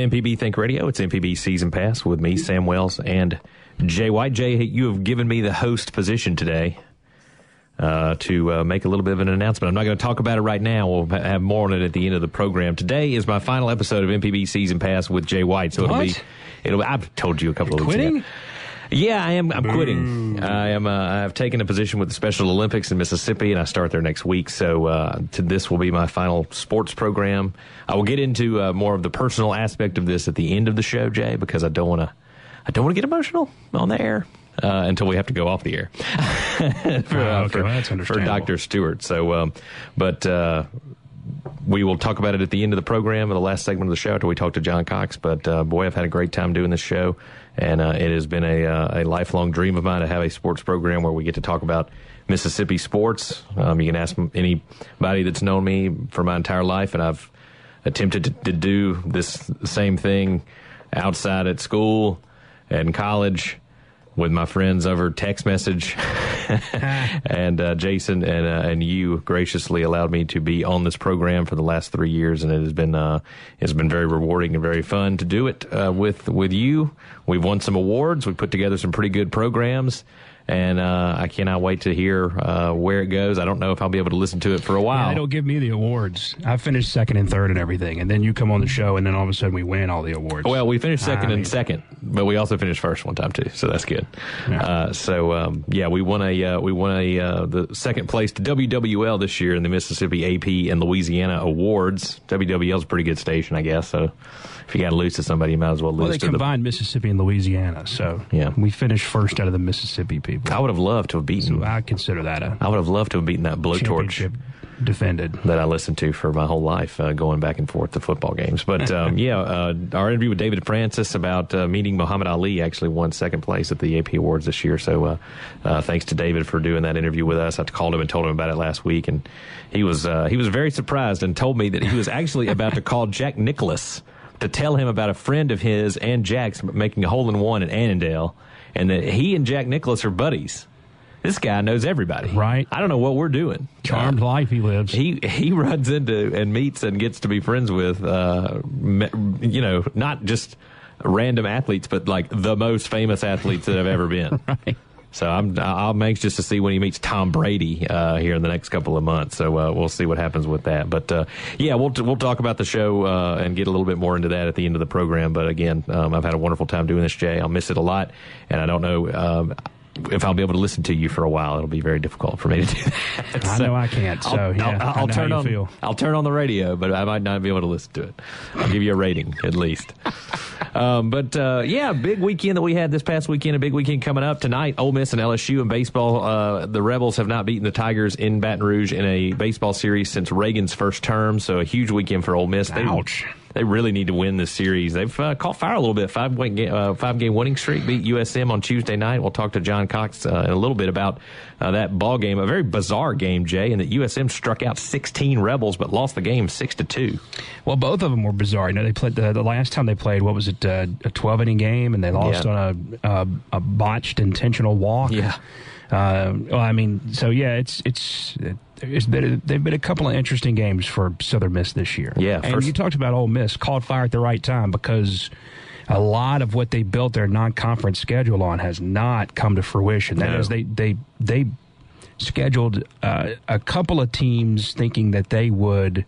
MPB Think Radio, it's MPB Season Pass with me, Sam Wells, and Jay White. Jay, you have given me the host position today uh, to uh, make a little bit of an announcement. I'm not going to talk about it right now. We'll have more on it at the end of the program. Today is my final episode of MPB Season Pass with Jay White, so it'll be. It'll. I've told you a couple You're of weeks quitting? ago. Yeah, I am. I'm quitting. I am. Uh, I've taken a position with the Special Olympics in Mississippi, and I start there next week. So uh, to this will be my final sports program. I will get into uh, more of the personal aspect of this at the end of the show, Jay, because I don't want to. I don't want to get emotional on the air uh, until we have to go off the air for, Oh, okay, well, that's for. Dr. Stewart. So, um, but. Uh, we will talk about it at the end of the program, in the last segment of the show, after we talk to John Cox. But uh, boy, I've had a great time doing this show, and uh, it has been a, uh, a lifelong dream of mine to have a sports program where we get to talk about Mississippi sports. Um, you can ask anybody that's known me for my entire life, and I've attempted to, to do this same thing outside at school and college with my friends over text message. and uh, Jason and uh, and you graciously allowed me to be on this program for the last three years, and it has been uh, it's been very rewarding and very fun to do it uh, with with you. We've won some awards. We've put together some pretty good programs. And uh, I cannot wait to hear uh, where it goes. I don't know if I'll be able to listen to it for a while. Yeah, they don't give me the awards. I finished second and third and everything, and then you come on the show, and then all of a sudden we win all the awards. Well, we finished second I and mean- second, but we also finished first one time too, so that's good. Yeah. Uh, so um, yeah, we won a uh, we won a uh, the second place to WWL this year in the Mississippi AP and Louisiana Awards. WWL is a pretty good station, I guess. So if you got to lose to somebody, you might as well lose well, they to combined Mississippi and Louisiana, so Yeah. we finished first out of the Mississippi people. The. I would have loved to have beaten. I consider that a I would have loved to have beaten that blowtorch defended. that I listened to for my whole life, uh, going back and forth to football games. But um, yeah, uh, our interview with David Francis about uh, meeting Muhammad Ali actually won second place at the AP Awards this year. So uh, uh, thanks to David for doing that interview with us. I called him and told him about it last week, and he was uh, he was very surprised and told me that he was actually about to call Jack Nicklaus to tell him about a friend of his and Jack's making a hole in one at Annandale, and that he and Jack Nicklaus are buddies. This guy knows everybody, Right. I don't know what we're doing. Charmed Uh, life he lives. he he runs into and meets and gets to be friends with uh you know not just random athletes but like the most famous athletes that have ever been right. So i'm i'm anxious to see when he meets tom brady uh here in the next couple of months. So uh, we'll see what happens with that. But uh yeah we'll we'll talk about the show uh and get a little bit more into that at the end of the program. But again um, i've had a wonderful time doing this jay. I'll miss it a lot. And i don't know um if I'll be able to listen to you for a while, it'll be very difficult for me to do that. I know I can't, so, I'll, yeah, I'll, I I'll turn on. feel. I'll turn on the radio, but I might not be able to listen to it. I'll give you a rating at least. Um, but uh, yeah, big weekend that we had this past weekend. A big weekend coming up tonight. Ole Miss and LSU in baseball. Uh, the Rebels have not beaten the Tigers in Baton Rouge in a baseball series since Reagan's first term. So a huge weekend for Ole Miss. Ouch. They really need to win this series. They've uh, caught fire a little bit. Five game, uh, five game winning streak. Beat USM on Tuesday night. We'll talk to John Cox uh, in a little bit about uh, that ball game. A very bizarre game, Jay, and that USM struck out 16 Rebels but lost the game six to two. Well, both of them were bizarre. You know, they played the, the last time they played. What was it? Uh, a twelve inning game, and they lost Yeah. on a, a a botched intentional walk. Yeah. Uh, well, I mean, so yeah, it's it's. It's been, they've been a couple of interesting games for Southern Miss this year. Yeah, and you talked about Ole Miss caught fire at the right time because a lot of what they built their non-conference schedule on has not come to fruition. That No. is, they they they scheduled uh, a couple of teams thinking that they would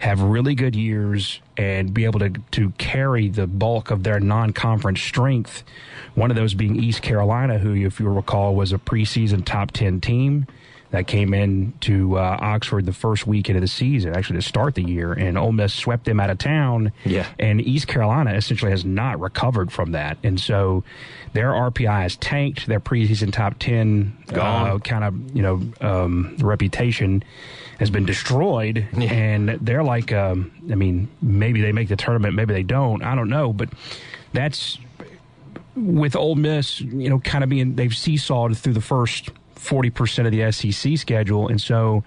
have really good years and be able to to carry the bulk of their non-conference strength. One of those being East Carolina, who, if you recall, was a preseason top ten team that came in to uh, Oxford the first weekend of the season, actually to start the year, and Ole Miss swept them out of town. Yeah. And East Carolina essentially has not recovered from that, and so their RPI has tanked. Their preseason top ten uh, kind of you know um, reputation has been destroyed, Yeah. and they're like, um, I mean, maybe they make the tournament, maybe they don't. I don't know, but that's with Ole Miss, you know, kind of being they've seesawed through the first forty percent of the SEC schedule, and so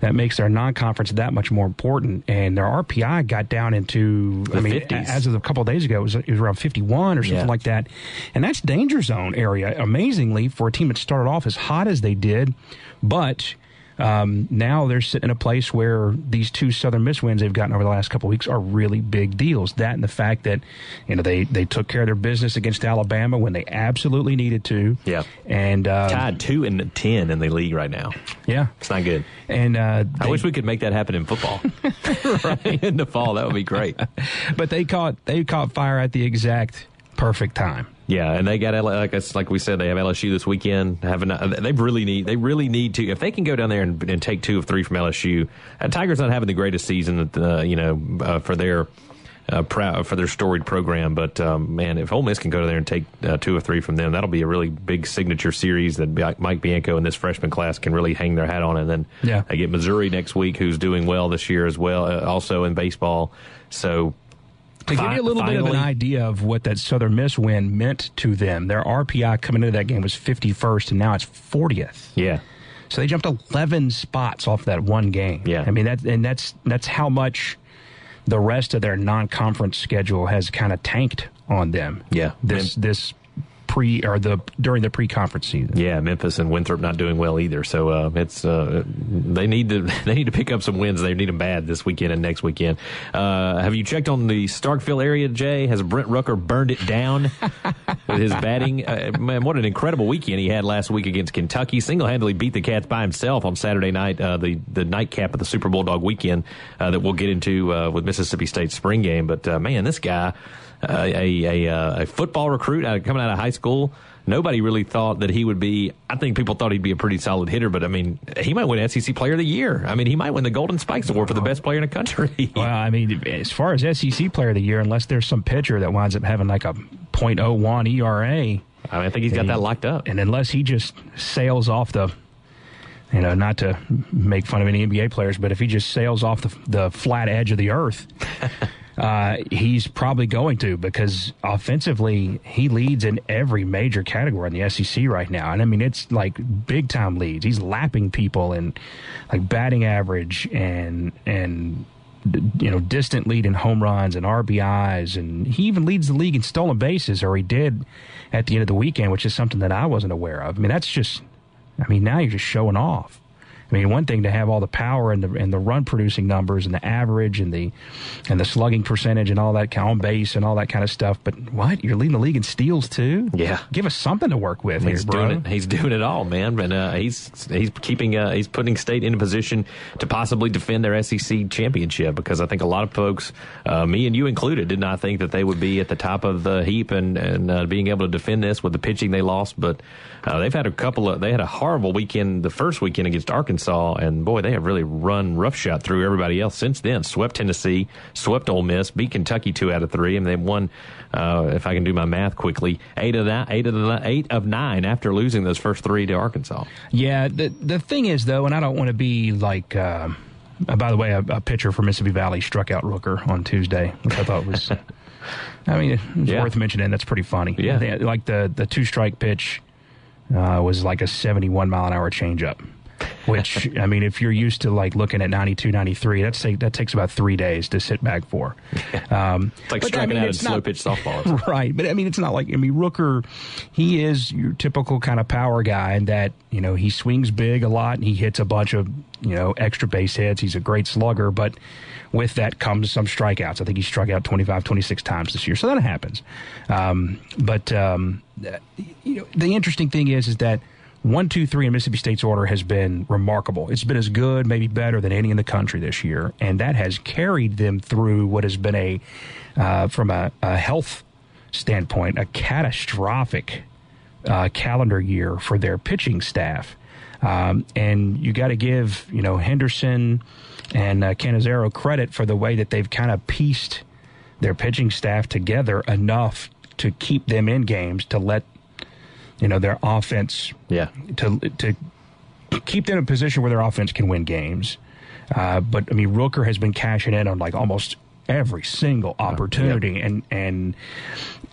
that makes their non-conference that much more important. And their RPI got down into, I mean, 50s. as of a couple of days ago, it was, it was around fifty-one or something Yeah. like that, and that's danger zone area. Amazingly, for a team that started off as hot as they did, but. Um, now they're sitting in a place where these two Southern Miss wins they've gotten over the last couple of weeks are really big deals. That and the fact that you know they they took care of their business against Alabama when they absolutely needed to. Yeah. and uh, Tied two and ten in the league right now. yeah, It's not good. and uh, I wish we could make that happen in football. right in the fall, that would be great. but they caught they caught fire at the exact perfect time. Yeah, and they got L- like us- like we said, they have LSU this weekend. Having they really need they really need to if they can go down there and, and take two of three from LSU. Uh, Tigers not having the greatest season, uh, you know, uh, for their. Uh, proud for their storied program, but um, man, if Ole Miss can go to there and take uh, two or three from them, that'll be a really big signature series that Mike Bianco and this freshman class can really hang their hat on. And then Yeah. they get Missouri next week, who's doing well this year as well, uh, also in baseball. So To give you a little bit of an idea of what that Southern Miss win meant to them, their RPI coming into that game was 51st, and now it's 40th. yeah, So they jumped 11 spots off that one game. Yeah. I mean that, and that's that's how much the rest of their non-conference schedule has kind of tanked on them. Yeah. This this pre or the during the pre-conference season. Yeah, Memphis and Winthrop not doing well either. So uh, it's uh, they need to they need to pick up some wins. They need them bad this weekend and next weekend. Uh, have you checked on the Starkville area, Jay? Has Brent Rooker burned it down with his batting? Uh, man, what an incredible weekend he had last week against Kentucky. Single handedly beat the Cats by himself on Saturday night, uh, the the nightcap of the Super Bulldog weekend uh, that we'll get into with Mississippi State spring game. But man, this guy, a a, uh, a football recruit out, coming out of high school. Nobody really thought that he would be. I think people thought he'd be a pretty solid hitter, but I mean, he might win SEC Player of the Year. I mean, he might win the Golden Spikes Award for the best player in the country. Well, I mean, as far as SEC Player of the Year, unless there's some pitcher that winds up having like a .01 ERA, I mean, I think he's got that locked up. and unless he just sails off the, you know, not to make fun of any NBA players, but if he just sails off the the flat edge of the earth, uh, he's probably going to because offensively he leads in every major category in the SEC right now, and I mean it's like big time leads. He's lapping people and like batting average and and you know distant lead in home runs and RBIs, and he even leads the league in stolen bases, or he did at the end of the weekend, which is something that I wasn't aware of. I mean that's just, I mean now you're just showing off. I mean, one thing to have all the power and the and the run producing numbers and the average and the and the slugging percentage and all that kind on base and all that kind of stuff. But what you're leading the league in steals too? Yeah. give us something to work with He's here, doing it. He's doing it all, man. And uh, he's he's keeping uh, he's putting state in a position to possibly defend their SEC championship because I think a lot of folks, uh, me and you included, did not think that they would be at the top of the heap and and uh, being able to defend this with the pitching they lost. But uh, they've had a couple of they had a horrible weekend the first weekend against Arkansas, and boy, they have really run roughshod through everybody else since then. Swept Tennessee, swept Ole Miss, beat Kentucky two out of three, and they've won. Uh, if I can do my math quickly, eight of that, eight of the eight of nine after losing those first three to Arkansas. Yeah, the the thing is though, and I don't want to be like. Uh, by the way, a, a pitcher for Mississippi Valley struck out Rooker on Tuesday, which I thought was. I mean, it was Yeah. worth mentioning. That's pretty funny. Yeah. They- like the the two strike pitch uh, was like a seventy one mile an hour changeup. Which I mean, if you're used to like looking at 92, 93, that's take, that takes about three days to sit back for. Um, It's like but, I striking mean, out in slow pitch softball. right. But I mean, it's not like I mean, Rooker, he is your typical kind of power guy, in that you know he swings big a lot and he hits a bunch of you know extra base hits. He's a great slugger, but with that comes some strikeouts. I think he struck out 25, 26 times this year, so that happens. Um, but um, you know, the interesting thing is, is that. One, two, three in Mississippi State's order has been remarkable. It's been as good, maybe better than any in the country this year, and that has carried them through what has been a, uh, from a, a health standpoint, a catastrophic uh, calendar year for their pitching staff. Um, and you got to give, you know, Henderson and uh, Cannizaro credit for the way that they've kind of pieced their pitching staff together enough to keep them in games to let, you know, their offense Yeah. to to keep them in a position where their offense can win games. Uh, but I mean, Rooker has been cashing in on like almost every single opportunity, yep. and and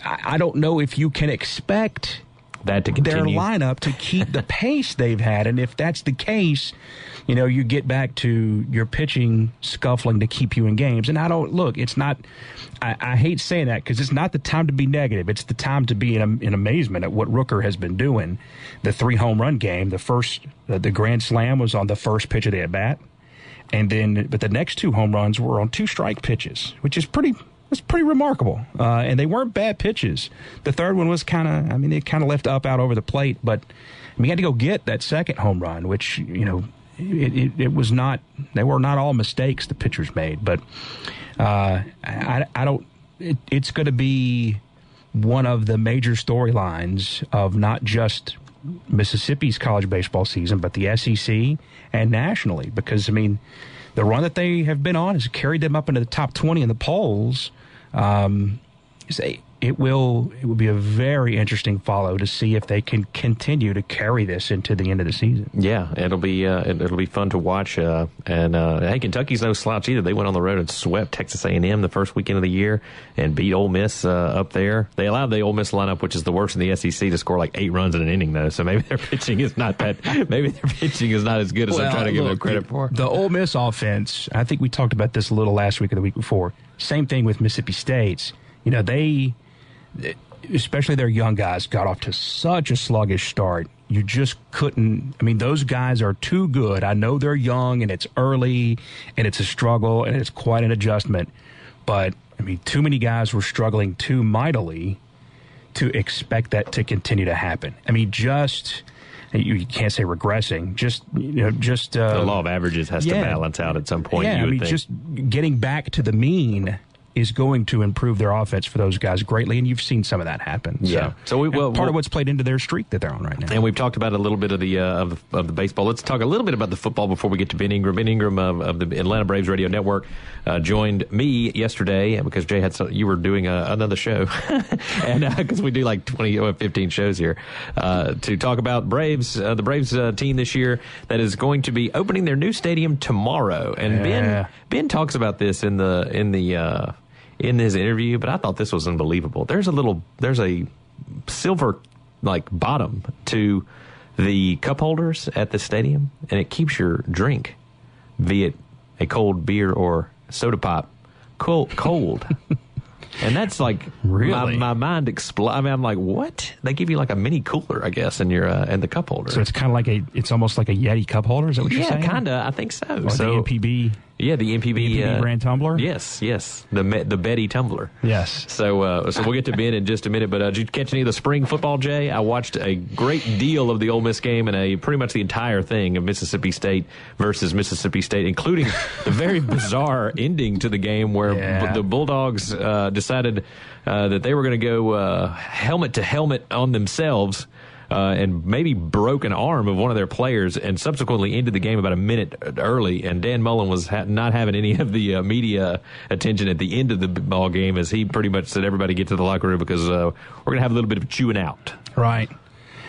I don't know if you can expect that to continue. their lineup to keep the pace they've had. And if that's the case, you know, you get back to your pitching scuffling to keep you in games. And I don't look, it's not, I, I hate saying that because it's not the time to be negative. It's the time to be in, in amazement at what Rooker has been doing. The three home run game, the first, the, the grand slam was on the first pitch of the at bat. And then, but the next two home runs were on two strike pitches, which is pretty was pretty remarkable. Uh, and they weren't bad pitches. The third one was kind of, I mean, it kind of left up out over the plate, but he had to go get that second home run, which, you know, it, it, it was not, they were not all mistakes the pitchers made, but uh, I, I don't, it, it's going to be one of the major storylines of not just Mississippi's college baseball season, but the SEC and nationally, because, I mean, the run that they have been on has carried them up into the top 20 in the polls. Um, it will it will be a very interesting follow to see if they can continue to carry this into the end of the season. Yeah, it'll be uh, it, will be fun to watch. Uh, and uh, hey, Kentucky's no slouch either. They went on the road and swept Texas A&M the first weekend of the year and beat Ole Miss uh, up there. They allowed the Ole Miss lineup, which is the worst in the SEC, to score like eight runs in an inning though. So maybe their pitching is not that. maybe their pitching is not as good as well, I'm trying to give them credit for. The Ole Miss offense. I think we talked about this a little last week or the week before. Same thing with Mississippi State's. You know they especially their young guys, got off to such a sluggish start. You just couldn't. I mean, those guys are too good. I know they're young and it's early and it's a struggle and it's quite an adjustment. But, I mean, too many guys were struggling too mightily to expect that to continue to happen. I mean, just you can't say regressing. Just you know, just uh, the law of averages has yeah, to balance out at some point. Yeah, I mean, think. just getting back to the mean is going to improve their offense for those guys greatly, and you've seen some of that happen. Yeah. So, so we, well, part well, of what's played into their streak that they're on right now. And we've talked about a little bit of the uh, of, of, the baseball. Let's talk a little bit about the football before we get to Ben Ingram. Ben Ingram of, of the Atlanta Braves Radio Network uh, joined me yesterday because Jay had some, you were doing a, another show, and because uh, we do like 20 15 shows here uh, to talk about Braves, uh, the Braves uh, team this year that is going to be opening their new stadium tomorrow. And yeah. Ben Ben talks about this in the in the in his interview, but I thought this was unbelievable. There's a little, there's a silver like bottom to the cup holders at the stadium, and it keeps your drink, be it a cold beer or soda pop, cold. cold. And that's like really my, my mind explodes. I mean, I'm like, what? They give you like a mini cooler, I guess, in your uh, in the cup holder. So it's kind of like a, it's almost like a Yeti cup holder. Is that what yeah, you're saying? Yeah, kind of. I think so. Or so the MPB. Yeah, the MPB, the MPB uh, brand tumbler. Yes, yes, the the Betty tumbler. Yes. So uh, so we'll get to Ben in just a minute. But uh, did you catch any of the spring football, Jay? I watched a great deal of the Ole Miss game and a pretty much the entire thing of Mississippi State versus Mississippi State, including the very bizarre ending to the game where yeah. the Bulldogs uh, decided uh, that they were going to go uh, helmet to helmet on themselves uh, and maybe broke an arm of one of their players and subsequently ended the game about a minute early. And Dan Mullen was ha- not having any of the uh, media attention at the end of the ball game as he pretty much said, everybody get to the locker room because uh, we're going to have a little bit of chewing out. Right.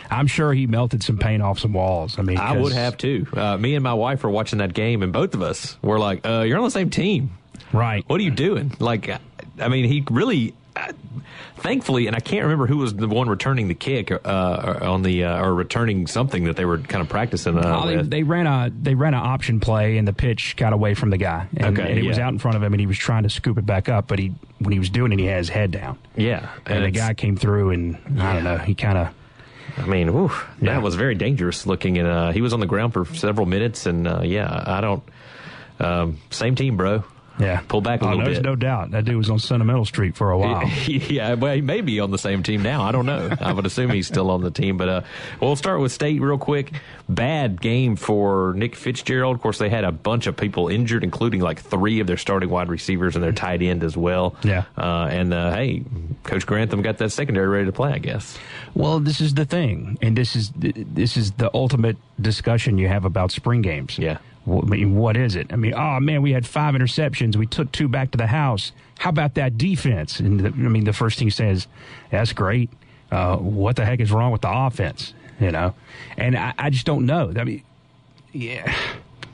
I'm sure he melted some paint off some walls. I mean, I would have too. Uh, me and my wife were watching that game, and both of us were like, uh, "You're on the same team, right? What are you doing?" Like, I mean, he really thankfully, and I can't remember who was the one returning the kick uh, on the uh, or returning something that they were kind of practicing. Uh, oh, they, they, ran a they ran an option play, and the pitch got away from the guy, and, okay, and it yeah. was out in front of him, and he was trying to scoop it back up, but he when he was doing it, he had his head down. Yeah, and, and the guy came through, and yeah. I don't know, he kind of. I mean, yeah. that was very dangerous looking, and uh, he was on the ground for several minutes, and uh, yeah, I don't. Um, same team, bro. Yeah, pull back a oh, little there's bit. no doubt that dude was on Sentimental Street for a while. yeah, well, he may be on the same team now. I don't know. I would assume he's still on the team. But uh, we'll start with State real quick. Bad game for Nick Fitzgerald. Of course, they had a bunch of people injured, including like three of their starting wide receivers and their tight end as well. Yeah. Uh, and uh, hey, Coach Grantham got that secondary ready to play. I guess. Well, this is the thing, and this is this is the ultimate discussion you have about spring games. Yeah. I mean, what is it? I mean, oh man, we had five interceptions. We took two back to the house. How about that defense? And the, I mean, the first thing he says, that's great. Uh, what the heck is wrong with the offense? You know, and I, I just don't know. I mean, yeah,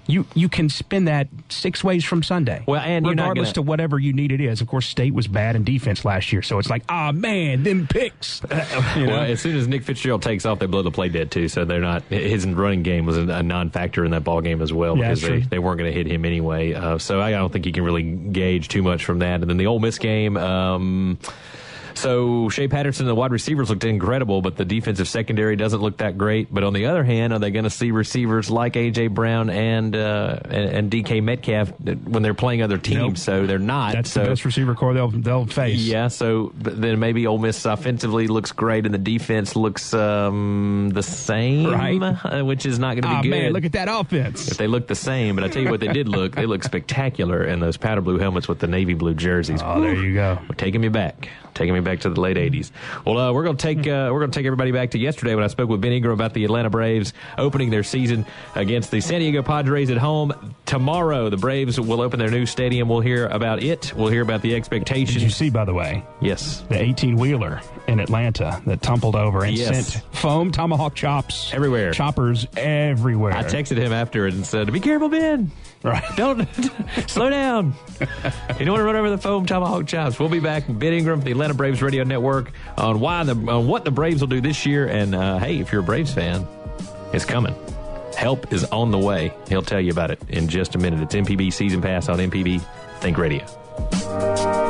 you you can spin that six ways from Sunday. Well, and regardless gonna... to whatever you need it is. Of course, State was bad in defense last year, so it's like, ah, oh, man, them picks. you know? Well, as soon as Nick Fitzgerald takes off, they blow the play dead too. So they're not. His running game was a non-factor in that ball game as well because they, they weren't going to hit him anyway. Uh, so I don't think you can really gauge too much from that. And then the Ole Miss game. Um, so Shea Patterson, and the wide receivers looked incredible, but the defensive secondary doesn't look that great. But on the other hand, are they going to see receivers like AJ Brown and, uh, and, and DK Metcalf when they're playing other teams? Nope. So they're not. That's so, the best receiver core they'll they'll face. Yeah. So then maybe Ole Miss offensively looks great and the defense looks um, the same, right? Uh, which is not going to be oh, good. Man, look at that offense. If they look the same, but I tell you what, they did look. They look spectacular in those powder blue helmets with the navy blue jerseys. Oh, there you go. Taking me back taking me back to the late '80s. Well, uh, we're going to take uh, we're going to take everybody back to yesterday when I spoke with Ben Ingram about the Atlanta Braves opening their season against the San Diego Padres at home tomorrow. The Braves will open their new stadium. We'll hear about it. We'll hear about the expectations. Did you see, by the way? Yes, the 18 wheeler in Atlanta that tumbled over and yes. sent foam tomahawk chops everywhere, choppers everywhere. I texted him after it and said, "Be careful, Ben." Right. Don't slow down. you don't want to run over the foam tomahawk chops. We'll be back. Ben Ingram, the Atlanta Braves Radio Network, on why the on what the Braves will do this year. And uh, hey, if you're a Braves fan, it's coming. Help is on the way. He'll tell you about it in just a minute. It's MPB Season Pass on MPB Think Radio.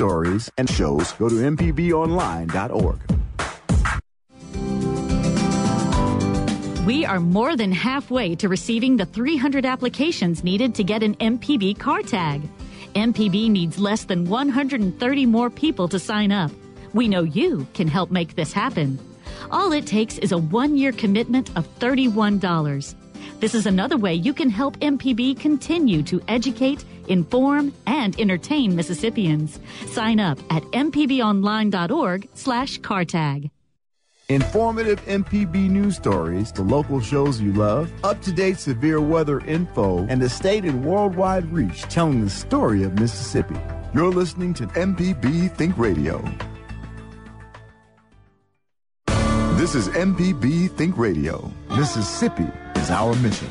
Stories and shows, go to MPBOnline.org. We are more than halfway to receiving the 300 applications needed to get an MPB car tag. MPB needs less than 130 more people to sign up. We know you can help make this happen. All it takes is a one year commitment of $31. This is another way you can help MPB continue to educate inform, and entertain Mississippians. Sign up at mpbonline.org slash cartag. Informative MPB news stories, the local shows you love, up-to-date severe weather info, and the state and worldwide reach telling the story of Mississippi. You're listening to MPB Think Radio. This is MPB Think Radio. Mississippi is our mission.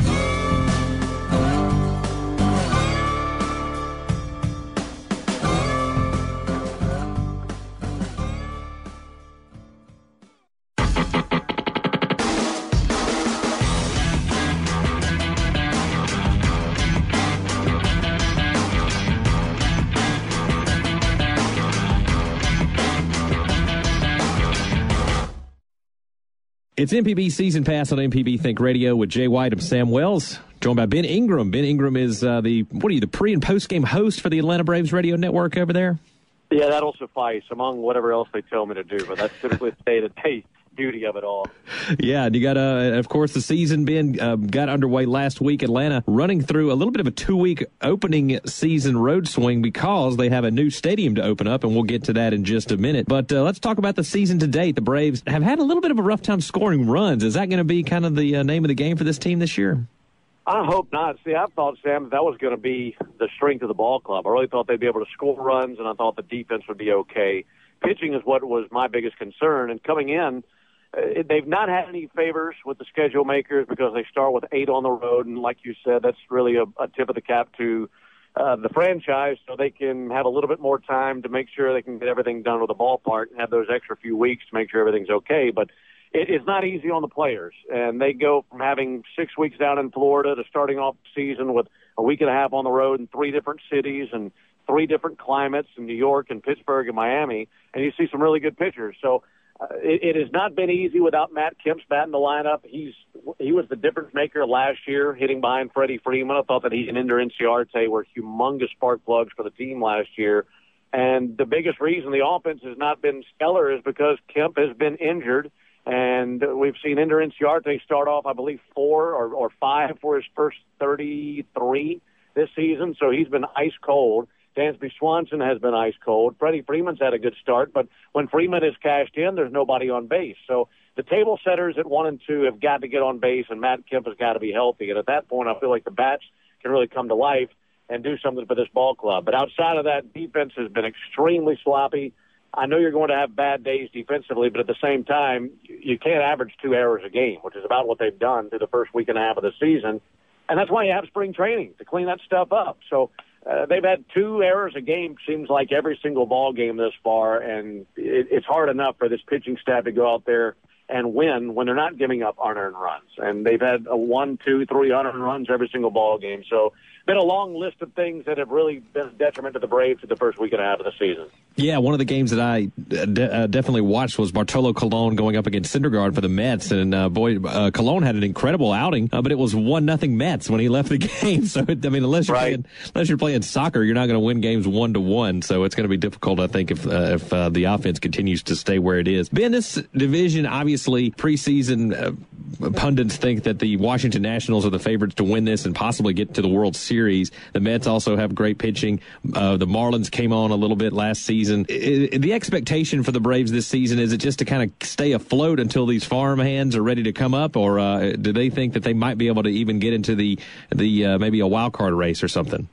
It's MPB Season Pass on MPB Think Radio with Jay White and Sam Wells, joined by Ben Ingram. Ben Ingram is uh, the what are you, the pre and post game host for the Atlanta Braves radio network over there? Yeah, that'll suffice among whatever else they tell me to do. But that's typically the day to day beauty of it all. Yeah, and you got, uh, of course, the season being uh, got underway last week. Atlanta running through a little bit of a two week opening season road swing because they have a new stadium to open up, and we'll get to that in just a minute. But uh, let's talk about the season to date. The Braves have had a little bit of a rough time scoring runs. Is that going to be kind of the uh, name of the game for this team this year? I hope not. See, I thought, Sam, that was going to be the strength of the ball club. I really thought they'd be able to score runs, and I thought the defense would be okay. Pitching is what was my biggest concern, and coming in, uh, they've not had any favors with the schedule makers because they start with eight on the road, and like you said, that's really a, a tip of the cap to uh, the franchise, so they can have a little bit more time to make sure they can get everything done with the ballpark and have those extra few weeks to make sure everything's okay. But it, it's not easy on the players, and they go from having six weeks down in Florida to starting off the season with a week and a half on the road in three different cities and three different climates in New York and Pittsburgh and Miami, and you see some really good pitchers. So uh, it, it has not been easy without Matt Kemp's bat in the lineup. He's he was the difference maker last year, hitting behind Freddie Freeman. I thought that he and Ender Inciarte were humongous spark plugs for the team last year. And the biggest reason the offense has not been stellar is because Kemp has been injured. And we've seen Ender Inciarte start off, I believe, four or, or five for his first 33 this season. So he's been ice cold. Dansby Swanson has been ice cold. Freddie Freeman's had a good start, but when Freeman is cashed in, there's nobody on base. So the table setters at one and two have got to get on base, and Matt Kemp has got to be healthy. And at that point, I feel like the bats can really come to life and do something for this ball club. But outside of that, defense has been extremely sloppy. I know you're going to have bad days defensively, but at the same time, you can't average two errors a game, which is about what they've done through the first week and a half of the season. And that's why you have spring training to clean that stuff up. So uh, they've had two errors a game, seems like every single ball game this far, and it, it's hard enough for this pitching staff to go out there and win when they're not giving up unearned runs. And they've had a one, two, three unearned runs every single ball game. So been a long list of things that have really been a detriment to the Braves for the first week and a half of the season. Yeah, one of the games that I uh, de- uh, definitely watched was Bartolo Colon going up against Syndergaard for the Mets, and uh, boy, uh, Colon had an incredible outing, uh, but it was one nothing Mets when he left the game. So I mean, unless you're right. playing, unless you're playing soccer, you're not going to win games one to one. So it's going to be difficult, I think, if uh, if the offense continues to stay where it is. Ben, this division obviously preseason pundits think that the Washington Nationals are the favorites to win this and possibly get to the World Series. The Mets also have great pitching. Uh, the Marlins came on a little bit last season. the expectation for the Braves this season is it just to kind of stay afloat until these farm hands are ready to come up, or uh, do they think that they might be able to even get into the the uh, maybe a wild card race or something?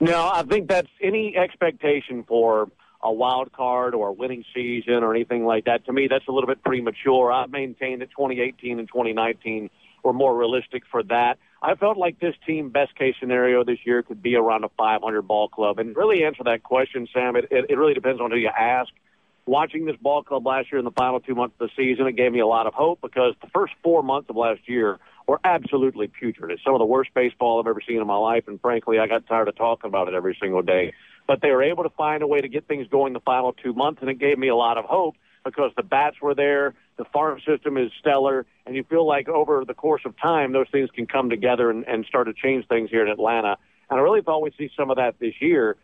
No, I think that's any expectation for a wild card or a winning season or anything like that. To me, that's a little bit premature. I maintain that 2018 and 2019 were more realistic for that. I felt like this team, best case scenario this year, could be around a 500 ball club. And really answer that question, Sam, it, it, it really depends on who you ask. Watching this ball club last year in the final two months of the season, it gave me a lot of hope because the first four months of last year were absolutely putrid. It's some of the worst baseball I've ever seen in my life, and frankly, I got tired of talking about it every single day but they were able to find a way to get things going the final two months, and it gave me a lot of hope because the bats were there, the farm system is stellar, and you feel like over the course of time, those things can come together and, and start to change things here in Atlanta. And I really thought we'd see some of that this year.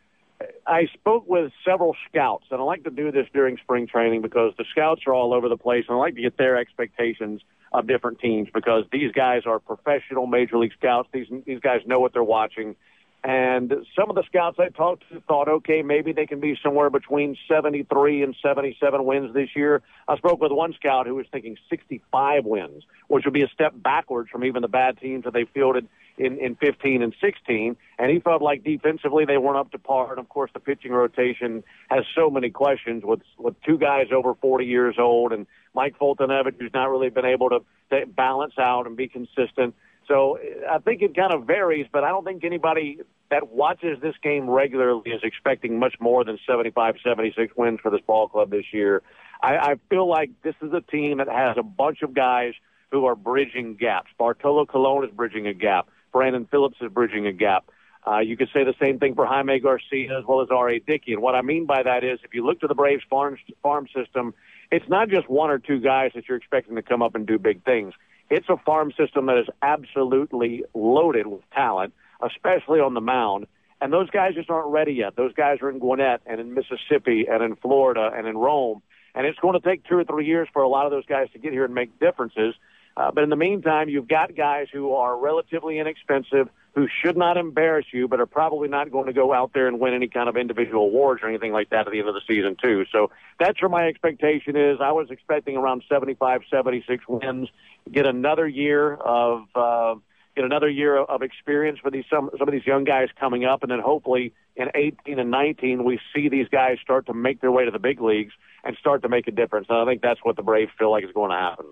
I spoke with several scouts, and I like to do this during spring training because the scouts are all over the place, and I like to get their expectations of different teams because these guys are professional major league scouts. These these guys know what they're watching, and some of the scouts I talked to thought, okay, maybe they can be somewhere between 73 and 77 wins this year. I spoke with one scout who was thinking 65 wins, which would be a step backwards from even the bad teams that they fielded in, in 15 and 16. And he felt like defensively they weren't up to par. And of course, the pitching rotation has so many questions with, with two guys over 40 years old and Mike Foltynewicz, who's not really been able to balance out and be consistent. So I think it kind of varies, but I don't think anybody that watches this game regularly is expecting much more than 75, 76 wins for this ball club this year. I, I feel like this is a team that has a bunch of guys who are bridging gaps. Bartolo Colon is bridging a gap. Brandon Phillips is bridging a gap. Uh, you could say the same thing for Jaime Garcia as well as R.A. Dickey. And what I mean by that is if you look to the Braves farm, farm system, it's not just one or two guys that you're expecting to come up and do big things. It's a farm system that is absolutely loaded with talent, especially on the mound. And those guys just aren't ready yet. Those guys are in Gwinnett and in Mississippi and in Florida and in Rome. And it's going to take two or three years for a lot of those guys to get here and make differences. Uh, but in the meantime, you've got guys who are relatively inexpensive, who should not embarrass you, but are probably not going to go out there and win any kind of individual awards or anything like that at the end of the season, too. So that's where my expectation is. I was expecting around 75, 76 wins, get another year of. Uh, get another year of experience for these some some of these young guys coming up, and then hopefully in 18 and 19 we see these guys start to make their way to the big leagues and start to make a difference. And I think that's what the Braves feel like is going to happen.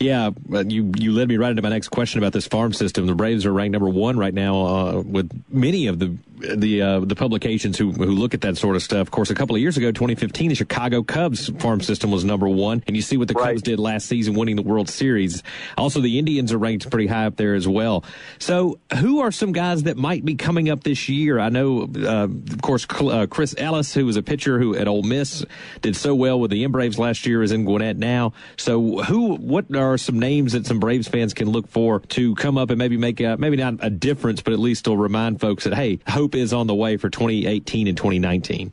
Yeah, you you led me right into my next question about this farm system. The Braves are ranked number one right now uh, with many of the the uh, the publications who who look at that sort of stuff. Of course, a couple of years ago, 2015, the Chicago Cubs farm system was number one, and you see what the right. Cubs did last season, winning the World Series. Also, the Indians are ranked pretty high up there as well. So, who are some guys that might be coming up this year? I know, uh, of course, uh, Chris Ellis, who was a pitcher who at Ole Miss did so well with the Braves last year, is in Gwinnett now. So, who? What are some names that some Braves fans can look for to come up and maybe make a, maybe not a difference, but at least still remind folks that hey, hope is on the way for 2018 and 2019?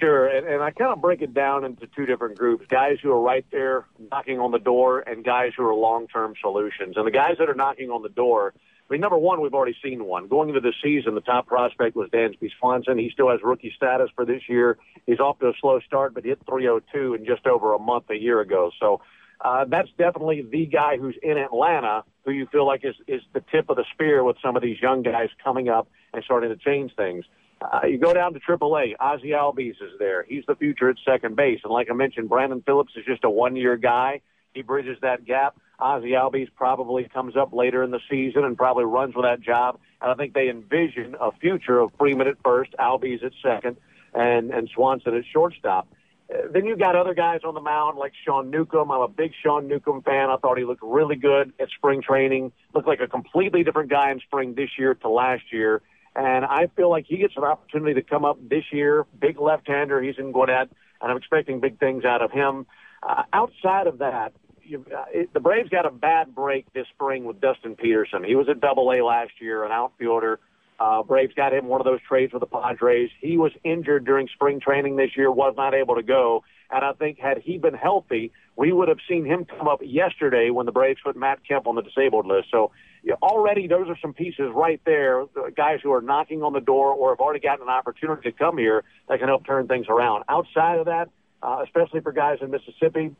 Sure, and, and I kind of break it down into two different groups: guys who are right there knocking on the door, and guys who are long-term solutions. And the guys that are knocking on the door, I mean, number one, we've already seen one. Going into the season, the top prospect was Dansby Swanson. He still has rookie status for this year. He's off to a slow start, but hit 302 in just over a month a year ago. So uh, that's definitely the guy who's in Atlanta, who you feel like is is the tip of the spear with some of these young guys coming up and starting to change things. Uh, you go down to AAA. Ozzie Albies is there. He's the future at second base, and like I mentioned, Brandon Phillips is just a one-year guy. He bridges that gap. Ozzie Albies probably comes up later in the season and probably runs with that job. And I think they envision a future of Freeman at first, Albies at second, and, and Swanson at shortstop. Then you got other guys on the mound like Sean Newcomb. I'm a big Sean Newcomb fan. I thought he looked really good at spring training. Looked like a completely different guy in spring this year to last year. And I feel like he gets an opportunity to come up this year. Big left-hander. He's in Gwinnett, and I'm expecting big things out of him. Uh, outside of that, you've, uh, it, the Braves got a bad break this spring with Dustin Peterson. He was at Double A last year, an outfielder. Uh, Braves got him one of those trades with the Padres. He was injured during spring training this year, was not able to go. And I think had he been healthy, we would have seen him come up yesterday when the Braves put Matt Kemp on the disabled list. So know, already those are some pieces right there, guys who are knocking on the door or have already gotten an opportunity to come here that can help turn things around. Outside of that, uh, especially for guys in Mississippi,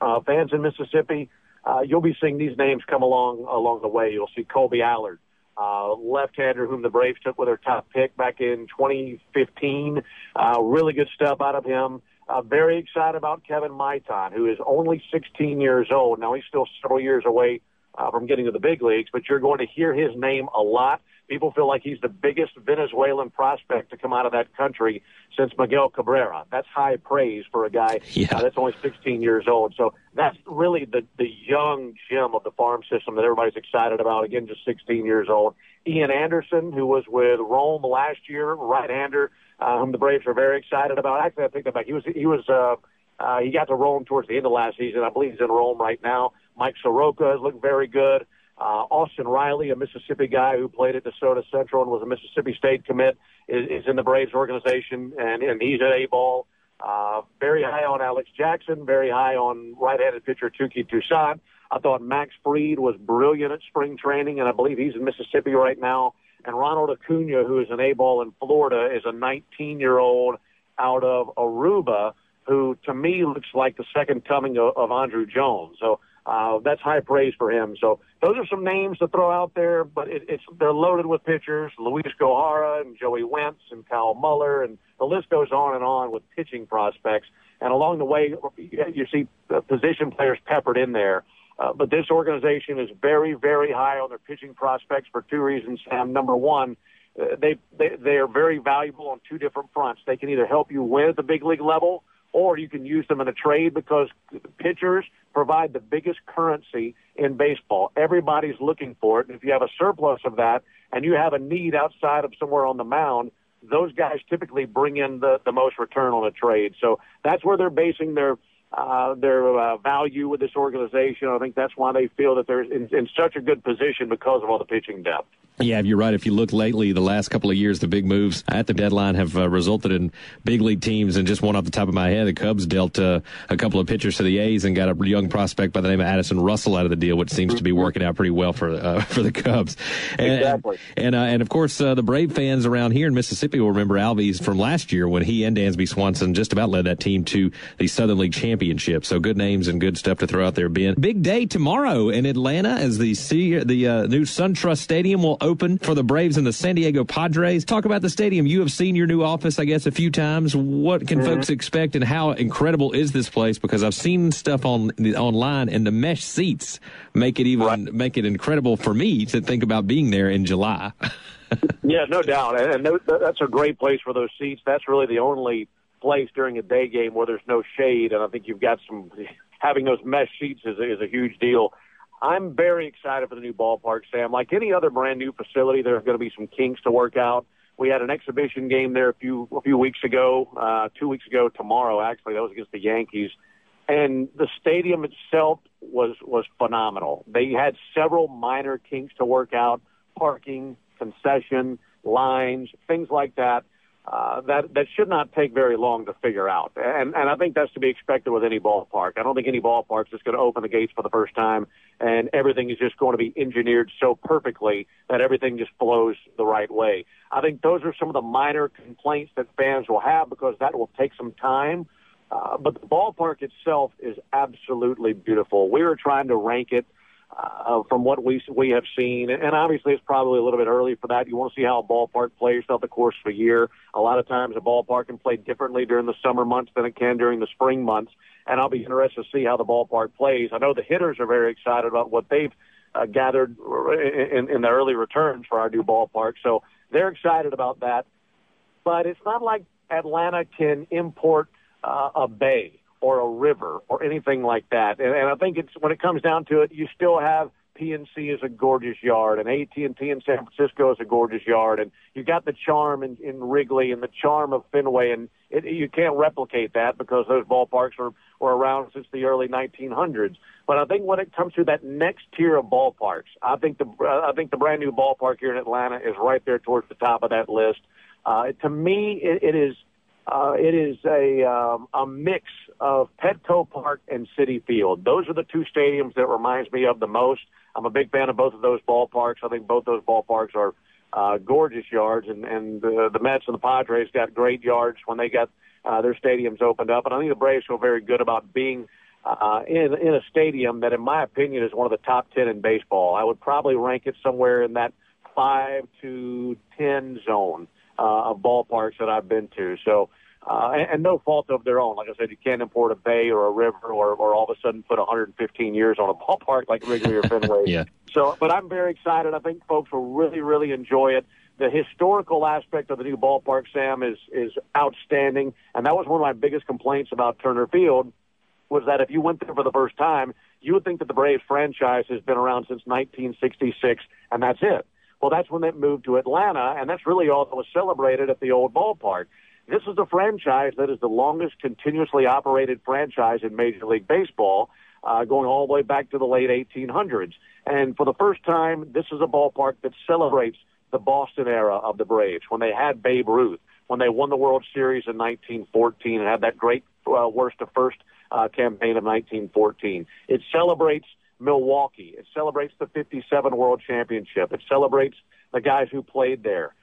uh, fans in Mississippi, uh, you'll be seeing these names come along along the way. You'll see Kolby Allard, uh, left-hander whom the Braves took with their top pick back in 2015. Uh, really good stuff out of him. Uh, very excited about Kevin Maitan, who is only 16 years old. Now he's still several years away uh, from getting to the big leagues, but you're going to hear his name a lot. People feel like he's the biggest Venezuelan prospect to come out of that country since Miguel Cabrera. That's high praise for a guy yeah. uh, that's only 16 years old. So that's really the the young gem of the farm system that everybody's excited about. Again, just 16 years old. Ian Anderson, who was with Rome last year, right-hander, uh, whom the Braves are very excited about. Actually, I take that back. He was he was uh, uh, he got to Rome towards the end of last season. I believe he's in Rome right now. Mike Soroka has looked very good. Uh, Austin Riley, a Mississippi guy who played at DeSoto Central and was a Mississippi State commit, is, is in the Braves organization, and, and he's at A ball. Uh, very high on Alex Jackson, very high on right-handed pitcher Touki Toussaint. I thought Max Fried was brilliant at spring training, and I believe he's in Mississippi right now. And Ronald Acuna, who is an A ball in Florida, is a 19-year-old out of Aruba who, to me, looks like the second coming of, of Andruw Jones. So uh, that's high praise for him. So those are some names to throw out there, but it, it's they're loaded with pitchers: Luis Gohara and Joey Wentz and Kyle Muller, and the list goes on and on with pitching prospects. And along the way, you see position players peppered in there. Uh, but this organization is very, very high on their pitching prospects for two reasons, Sam. Number one, uh, they, they they are very valuable on two different fronts. They can either help you win at the big league level, or you can use them in a trade because pitchers provide the biggest currency in baseball. Everybody's looking for it. And if you have a surplus of that and you have a need outside of somewhere on the mound, those guys typically bring in the, the most return on a trade. So that's where they're basing their uh, their uh, value with this organization. I think that's why they feel that they're in, in such a good position because of all the pitching depth. Yeah, you're right. If you look lately, the last couple of years, the big moves at the deadline have uh, resulted in big league teams. And just one off the top of my head, the Cubs dealt uh, a couple of pitchers to the A's and got a young prospect by the name of Addison Russell out of the deal, which seems to be working out pretty well for uh, for the Cubs. And, exactly. And uh, and of course, uh, the Brave fans around here in Mississippi will remember Albies from last year when he and Dansby Swanson just about led that team to the Southern League Championship. So good names and good stuff to throw out there, Ben. Big day tomorrow in Atlanta as the C- the uh, new SunTrust Stadium will open for the Braves and the San Diego Padres. Talk about the stadium. You have seen your new office, I guess, a few times. What can mm-hmm. folks expect, and how incredible is this place? Because I've seen stuff on online, and the mesh seats make it even right. make it incredible for me to think about being there in July. yeah, no doubt, and that's a great place for those seats. That's really the only place during a day game where there's no shade, and I think you've got some having those mesh seats is is a huge deal. I'm very excited for the new ballpark, Sam. Like any other brand new facility, there's going to be some kinks to work out. We had an exhibition game there a few a few weeks ago, uh, two weeks ago tomorrow. Actually, that was against the Yankees, and the stadium itself was was phenomenal. They had several minor kinks to work out, parking, concession, lines, things like that. Uh, that that should not take very long to figure out, and and I think that's to be expected with any ballpark. I don't think any ballpark is going to open the gates for the first time, and everything is just going to be engineered so perfectly that everything just flows the right way. I think those are some of the minor complaints that fans will have because that will take some time. Uh, but the ballpark itself is absolutely beautiful. We were trying to rank it uh, from what we we have seen. And obviously, it's probably a little bit early for that. You want to see how a ballpark plays throughout the course of a year. A lot of times, a ballpark can play differently during the summer months than it can during the spring months. And I'll be interested to see how the ballpark plays. I know the hitters are very excited about what they've uh, gathered in, in the early returns for our new ballpark. So they're excited about that. But it's not like Atlanta can import uh, a bay or a river or anything like that. And, and I think it's when it comes down to it, you still have PNC is a gorgeous yard, and AT&T in San Francisco is a gorgeous yard, and you got the charm in, in Wrigley and the charm of Fenway, and it, you can't replicate that because those ballparks were, were around since the early 1900s. But I think when it comes to that next tier of ballparks, I think the I think the brand new ballpark here in Atlanta is right there towards the top of that list. Uh, to me, it, it is uh, it is a um, a mix of Petco Park and Citi Field. Those are the two stadiums that reminds me of the most. I'm a big fan of both of those ballparks. I think both those ballparks are uh, gorgeous yards, and and uh, the Mets and the Padres got great yards when they got uh, their stadiums opened up. And I think the Braves feel very good about being uh, in in a stadium that, in my opinion, is one of the top ten in baseball. I would probably rank it somewhere in that five to ten zone uh, of ballparks that I've been to. So, uh, and, and no fault of their own. Like I said, you can't import a bay or a river or, or all of a sudden put 115 years on a ballpark like Wrigley or Fenway. yeah. So, but I'm very excited. I think folks will really, really enjoy it. The historical aspect of the new ballpark, Sam, is is outstanding, and that was one of my biggest complaints about Turner Field. Was that if you went there for the first time, you would think that the Braves franchise has been around since 1966, and that's it. Well, that's when they moved to Atlanta, and that's really all that was celebrated at the old ballpark. This is a franchise that is the longest continuously operated franchise in Major League Baseball, uh, going all the way back to the late 1800s. And for the first time, this is a ballpark that celebrates the Boston era of the Braves when they had Babe Ruth, when they won the World Series in 1914 and had that great uh, worst to first uh, campaign of 1914. It celebrates Milwaukee. It celebrates the 57 World Championship. It celebrates the guys who played there.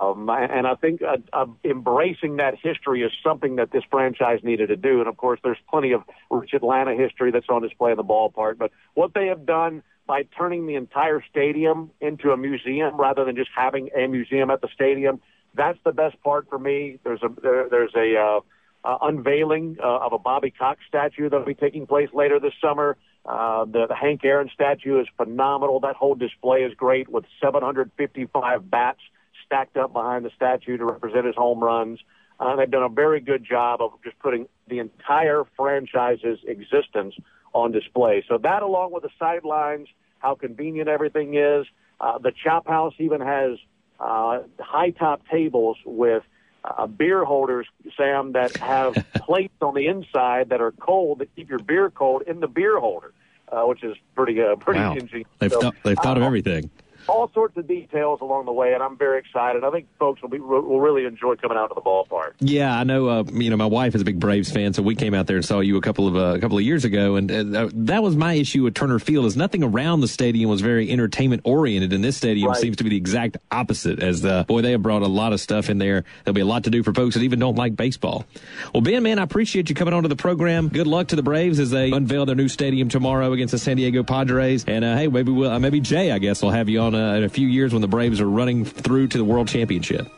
Um, and I think uh, uh, embracing that history is something that this franchise needed to do. And of course, there's plenty of rich Atlanta history that's on display in the ballpark. But what they have done by turning the entire stadium into a museum rather than just having a museum at the stadium, that's the best part for me. There's a there, there's a uh, uh, unveiling uh, of a Bobby Cox statue that will be taking place later this summer. Uh, the, the Hank Aaron statue is phenomenal. That whole display is great with 755 bats stacked up behind the statue to represent his home runs. Uh, they've done a very good job of just putting the entire franchise's existence on display. So that, along with the sidelines, how convenient everything is. Uh, the Chop House even has uh, high top tables with uh, beer holders, Sam, that have plates on the inside that are cold that keep your beer cold in the beer holder, uh, which is pretty uh, pretty wow. ingenious. They've, so, th- they've thought of uh, everything all sorts of details along the way, and I'm very excited. I think folks will be will really enjoy coming out to the ballpark. Yeah, I know. Uh, you know, my wife is a big Braves fan, so we came out there and saw you a couple of uh, a couple of years ago, and uh, that was my issue with Turner Field. Is nothing around the stadium was very entertainment oriented, and this stadium right. seems to be the exact opposite. As the boy, they have brought a lot of stuff in there. There'll be a lot to do for folks that even don't like baseball. Well, Ben, man, I appreciate you coming onto the program. Good luck to the Braves as they unveil their new stadium tomorrow against the San Diego Padres. And uh, hey, maybe we'll, uh, maybe Jay, I guess, will have you on uh, in a few years when the Braves are running through to the World Championship.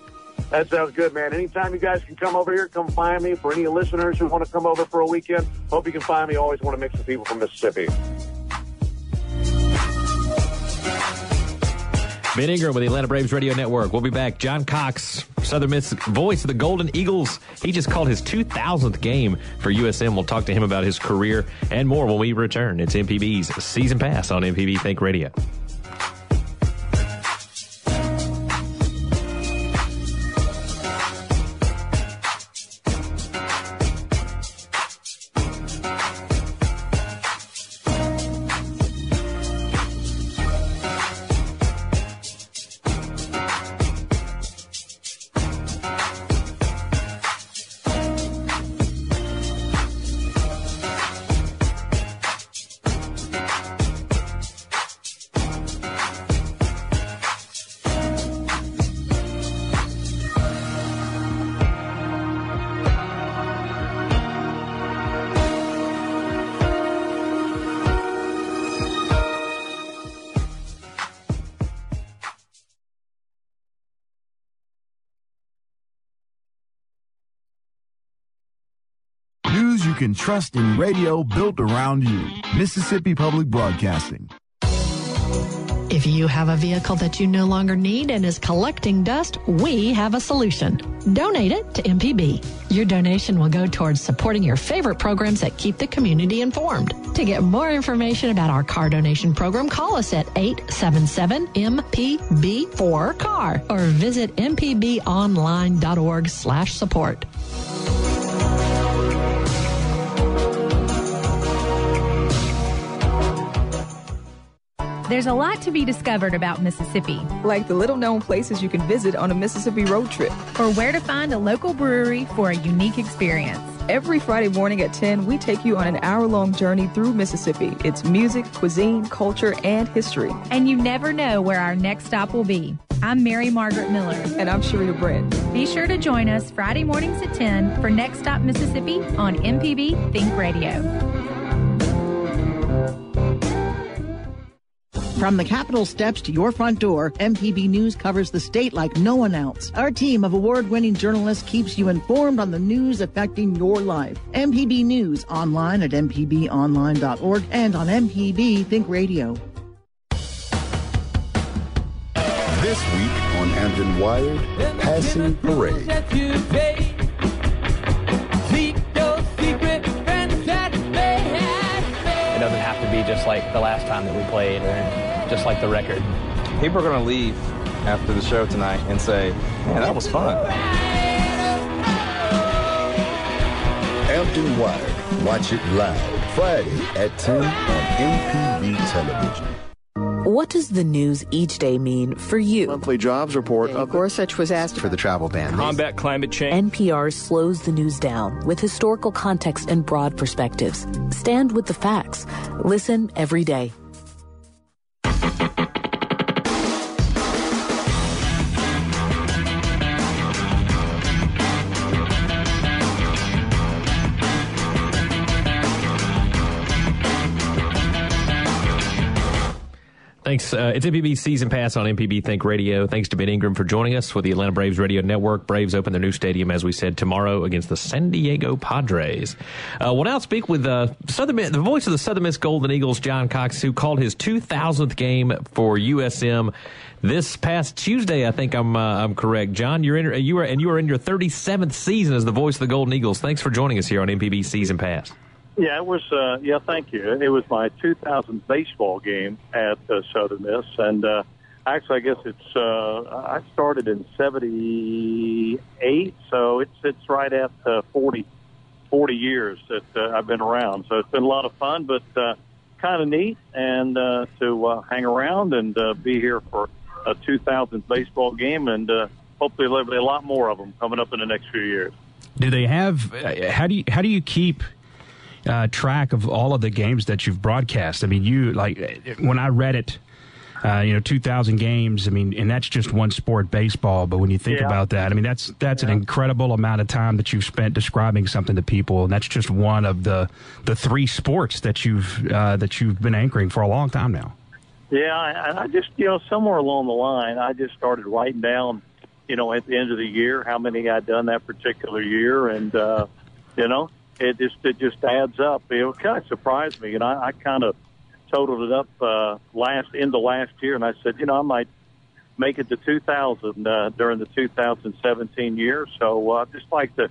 That sounds good, man. Anytime you guys can come over here, come find me. For any listeners who want to come over for a weekend, hope you can find me. Always want to mix with people from Mississippi. Ben Ingram with the Atlanta Braves Radio Network. We'll be back. John Cox, Southern Miss voice of the Golden Eagles. He just called his 2000th game for USM. We'll talk to him about his career and more when we return. It's MPB's Season Pass on MPB Think Radio. Can trust in radio built around you. Mississippi Public Broadcasting. If you have a vehicle that you no longer need and is collecting dust, we have a solution. Donate it to MPB. Your donation will go towards supporting your favorite programs that keep the community informed. To get more information about our car donation program, call us at 877 MPB 4 car or visit mpbonline.org slash support. There's a lot to be discovered about Mississippi, like the little known places you can visit on a Mississippi road trip, or where to find a local brewery for a unique experience. Every Friday morning at 10, we take you on an hour long journey through Mississippi. It's music, cuisine, culture, and history. And you never know where our next stop will be. I'm Mary Margaret Miller. And I'm Sharita Brent. Be sure to join us Friday mornings at 10 for Next Stop Mississippi on MPB Think Radio. From the Capitol steps to your front door, MPB News covers the state like no one else. Our team of award winning journalists keeps you informed on the news affecting your life. MPB News online at MPBOnline.org and on MPB Think Radio. This week on Hampton Wired, Passing Parade. It doesn't have to be just like the last time that we played or just like the record. People are going to leave after the show tonight and say, man, that was fun. Hampton Wired. Watch it live Friday at 10 on MPB Television. What does the news each day mean for you? Monthly jobs report of Gorsuch was asked for the travel ban. Combat climate change. NPR slows the news down with historical context and broad perspectives. Stand with the facts. Listen every day. Thanks. Uh, it's MPB Season Pass on MPB Think Radio. Thanks to Ben Ingram for joining us with the Atlanta Braves Radio Network. Braves open their new stadium, as we said, tomorrow against the San Diego Padres. Uh, we'll now speak with uh, Southern, the voice of the Southern Miss Golden Eagles, John Cox, who called his 2000th game for USM this past Tuesday. I think I'm uh, I'm correct. John, you're in you are and you are in your 37th season as the voice of the Golden Eagles. Thanks for joining us here on MPB Season Pass. Yeah, it was. Uh, yeah, thank you. It was my 2000 baseball game at uh, Southern Miss, and uh, actually, I guess it's. Uh, I started in '78, so it's it's right at uh, 40, 40 years that uh, I've been around. So it's been a lot of fun, but uh, kind of neat, and uh, to uh, hang around and uh, be here for a 2000 baseball game, and uh, hopefully there'll be a lot more of them coming up in the next few years. Do they have? uh, How do you how do you keep? Uh, track of all of the games that you've broadcast. I mean, you like when I read it, uh, you know, two thousand games. I mean, and that's just one sport, baseball. But when you think Yeah. about that, I mean, that's that's an incredible amount of time that you've spent describing something to people, and that's just one of the the three sports that you've uh, that you've been anchoring for a long time now. Yeah, I, I just you know somewhere along the line, I just started writing down, you know, at the end of the year how many I'd done that particular year, and uh, you know, it just it just adds up. It kind of surprised me, and I, I kind of totaled it up uh, last into last year, and I said, you know, I might make it to 2000 uh, during the 2017 year. So uh, just like to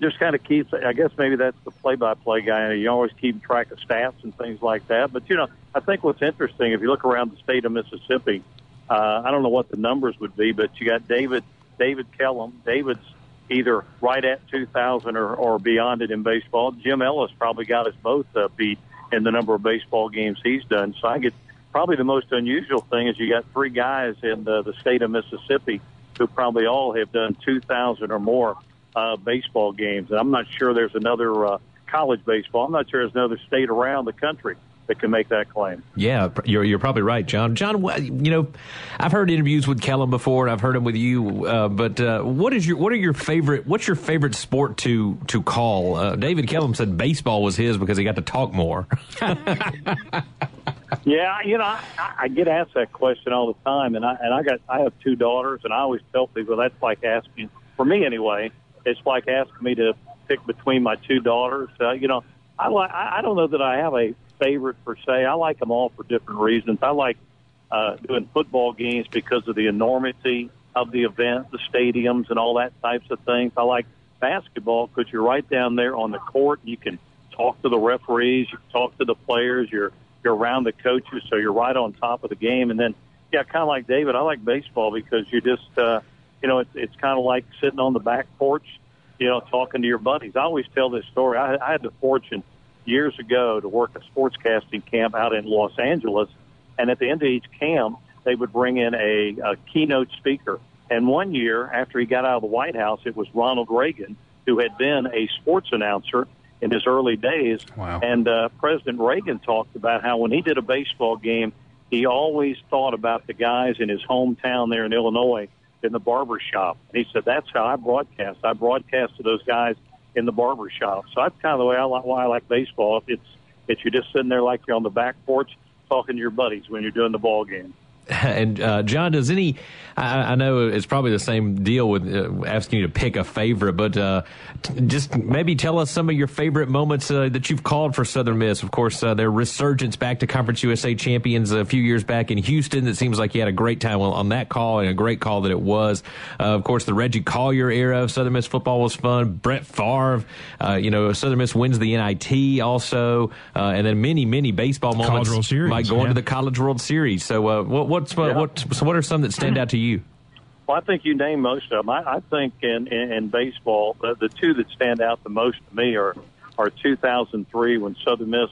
just kind of keep. I guess maybe that's the play-by-play guy. You always keep track of stats and things like that. But you know, I think what's interesting if you look around the state of Mississippi, uh, I don't know what the numbers would be, but you got David David Kellum. David's either right at 2,000 or, or beyond it in baseball. Jim Ellis probably got us both uh, beat in the number of baseball games he's done. So I get probably the most unusual thing is you got three guys in the, the state of Mississippi who probably all have done 2,000 or more uh, baseball games. And I'm not sure there's another uh, college baseball. I'm not sure there's another state around the country that can make that claim. Yeah, you're you're probably right, John. John, you know, I've heard interviews with Kellum before, and I've heard him with you. Uh, but uh, what is your what are your favorite? What's your favorite sport to to call? Uh, David Kellum said baseball was his because he got to talk more. Yeah, you know, I, I get asked that question all the time, and I and I got I have two daughters, and I always tell people that's like asking for me anyway. It's like asking me to pick between my two daughters. Uh, you know, I like. I don't know that I have a favorite per se. I like them all for different reasons. I like uh, doing football games because of the enormity of the event, the stadiums, and all that types of things. I like basketball because you're right down there on the court. You can talk to the referees, you can talk to the players. You're you're around the coaches, so you're right on top of the game. And then, yeah, kind of like David, I like baseball because you just, uh, you know, it's it's kind of like sitting on the back porch, you know, talking to your buddies. I always tell this story. I, I had the fortune years ago to work a sportscasting camp out in Los Angeles, and at the end of each camp, they would bring in a, a keynote speaker. And one year, after he got out of the White House, it was Ronald Reagan, who had been a sports announcer in his early days. Wow. And uh, President Reagan talked about how when he did a baseball game, he always thought about the guys in his hometown there in Illinois in the barber shop. And he said, that's how I broadcast. I broadcast to those guys in the barber shop. So that's kind of the way I like, why I like baseball. If it's, it's you're just sitting there like you're on the back porch talking to your buddies when you're doing the ball game. And uh, John, does any? I, I, know it's probably the same deal with uh, asking you to pick a favorite, but uh, t- just maybe tell us some of your favorite moments uh, that you've called for Southern Miss. Of course, uh, their resurgence back to Conference USA champions a few years back in Houston. It seems like you had a great time on that call and a great call that it was. Uh, of course, the Reggie Collier era of Southern Miss football was fun. Brett Favre, you know, Southern Miss wins the NIT also, and then many many baseball moments College World Series, like going yeah. to the College World Series. So, what, what's Yeah. what so what are some that stand out to you? Well, I think you named most of them. I, I think in, in, in baseball, the, the two that stand out the most to me are are 2003 when Southern Miss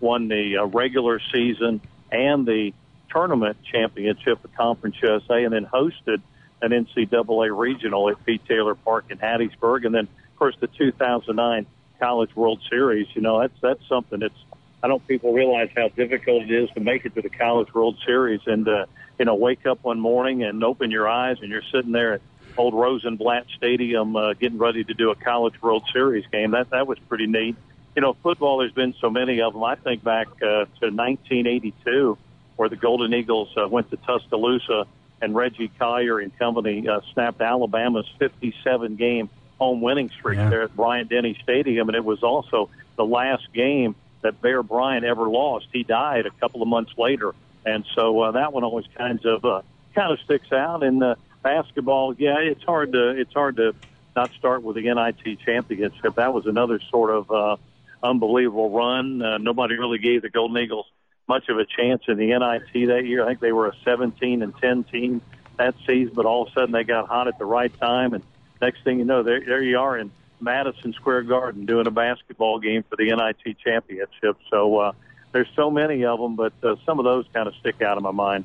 won the uh, regular season and the tournament championship of Conference USA, and then hosted an NCAA regional at Pete Taylor Park in Hattiesburg, and then of course the 2009 College World Series. You know, that's that's something that's I don't people realize how difficult it is to make it to the College World Series and uh, you know wake up one morning and open your eyes and you're sitting there at old Rosenblatt Stadium uh, getting ready to do a College World Series game. That that was pretty neat. You know, football. There's been so many of them. I think back uh, to 1982, where the Golden Eagles uh, went to Tuscaloosa and Reggie Collier and company uh, snapped Alabama's 57 game home winning streak Yeah. there at Bryant Denny Stadium, and it was also the last game that Bear Bryant ever lost. He died a couple of months later, and so uh, that one always kinds of uh, kind of sticks out. And uh, basketball, yeah, it's hard to it's hard to not start with the NIT championship. That was another sort of uh, unbelievable run. Uh, nobody really gave the Golden Eagles much of a chance in the NIT that year. I think they were a 17 and 10 team that season, but all of a sudden they got hot at the right time, and next thing you know, there, there you are in Madison Square Garden doing a basketball game for the NIT championship. So uh, there's so many of them, but uh, some of those kind of stick out in my mind.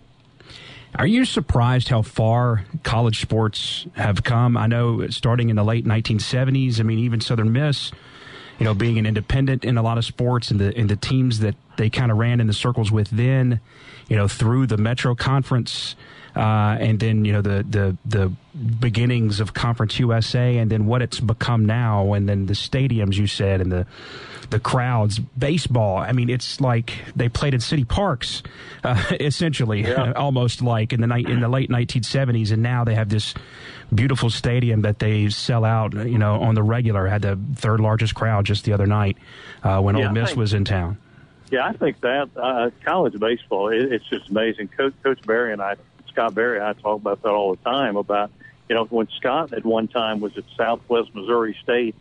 Are you surprised how far college sports have come? I know starting in the late 1970s, I mean, even Southern Miss, you know, being an independent in a lot of sports and the, and the teams that they kind of ran in the circles with then, you know, through the Metro Conference, uh, and then, you know, the, the, the beginnings of Conference USA and then what it's become now and then the stadiums you said and the, the crowds, baseball. I mean, it's like they played in city parks, uh, essentially, Yeah. almost like in the night in the late 1970s, and now they have this beautiful stadium that they sell out. You know, on the regular, had the third largest crowd just the other night uh, when Yeah, Ole Miss think- was in town. Yeah, I think that uh, college baseball, it, it's just amazing. Coach, Coach Berry and I, Scott Berry, I talk about that all the time. About you know when Scott at one time was at Southwest Missouri State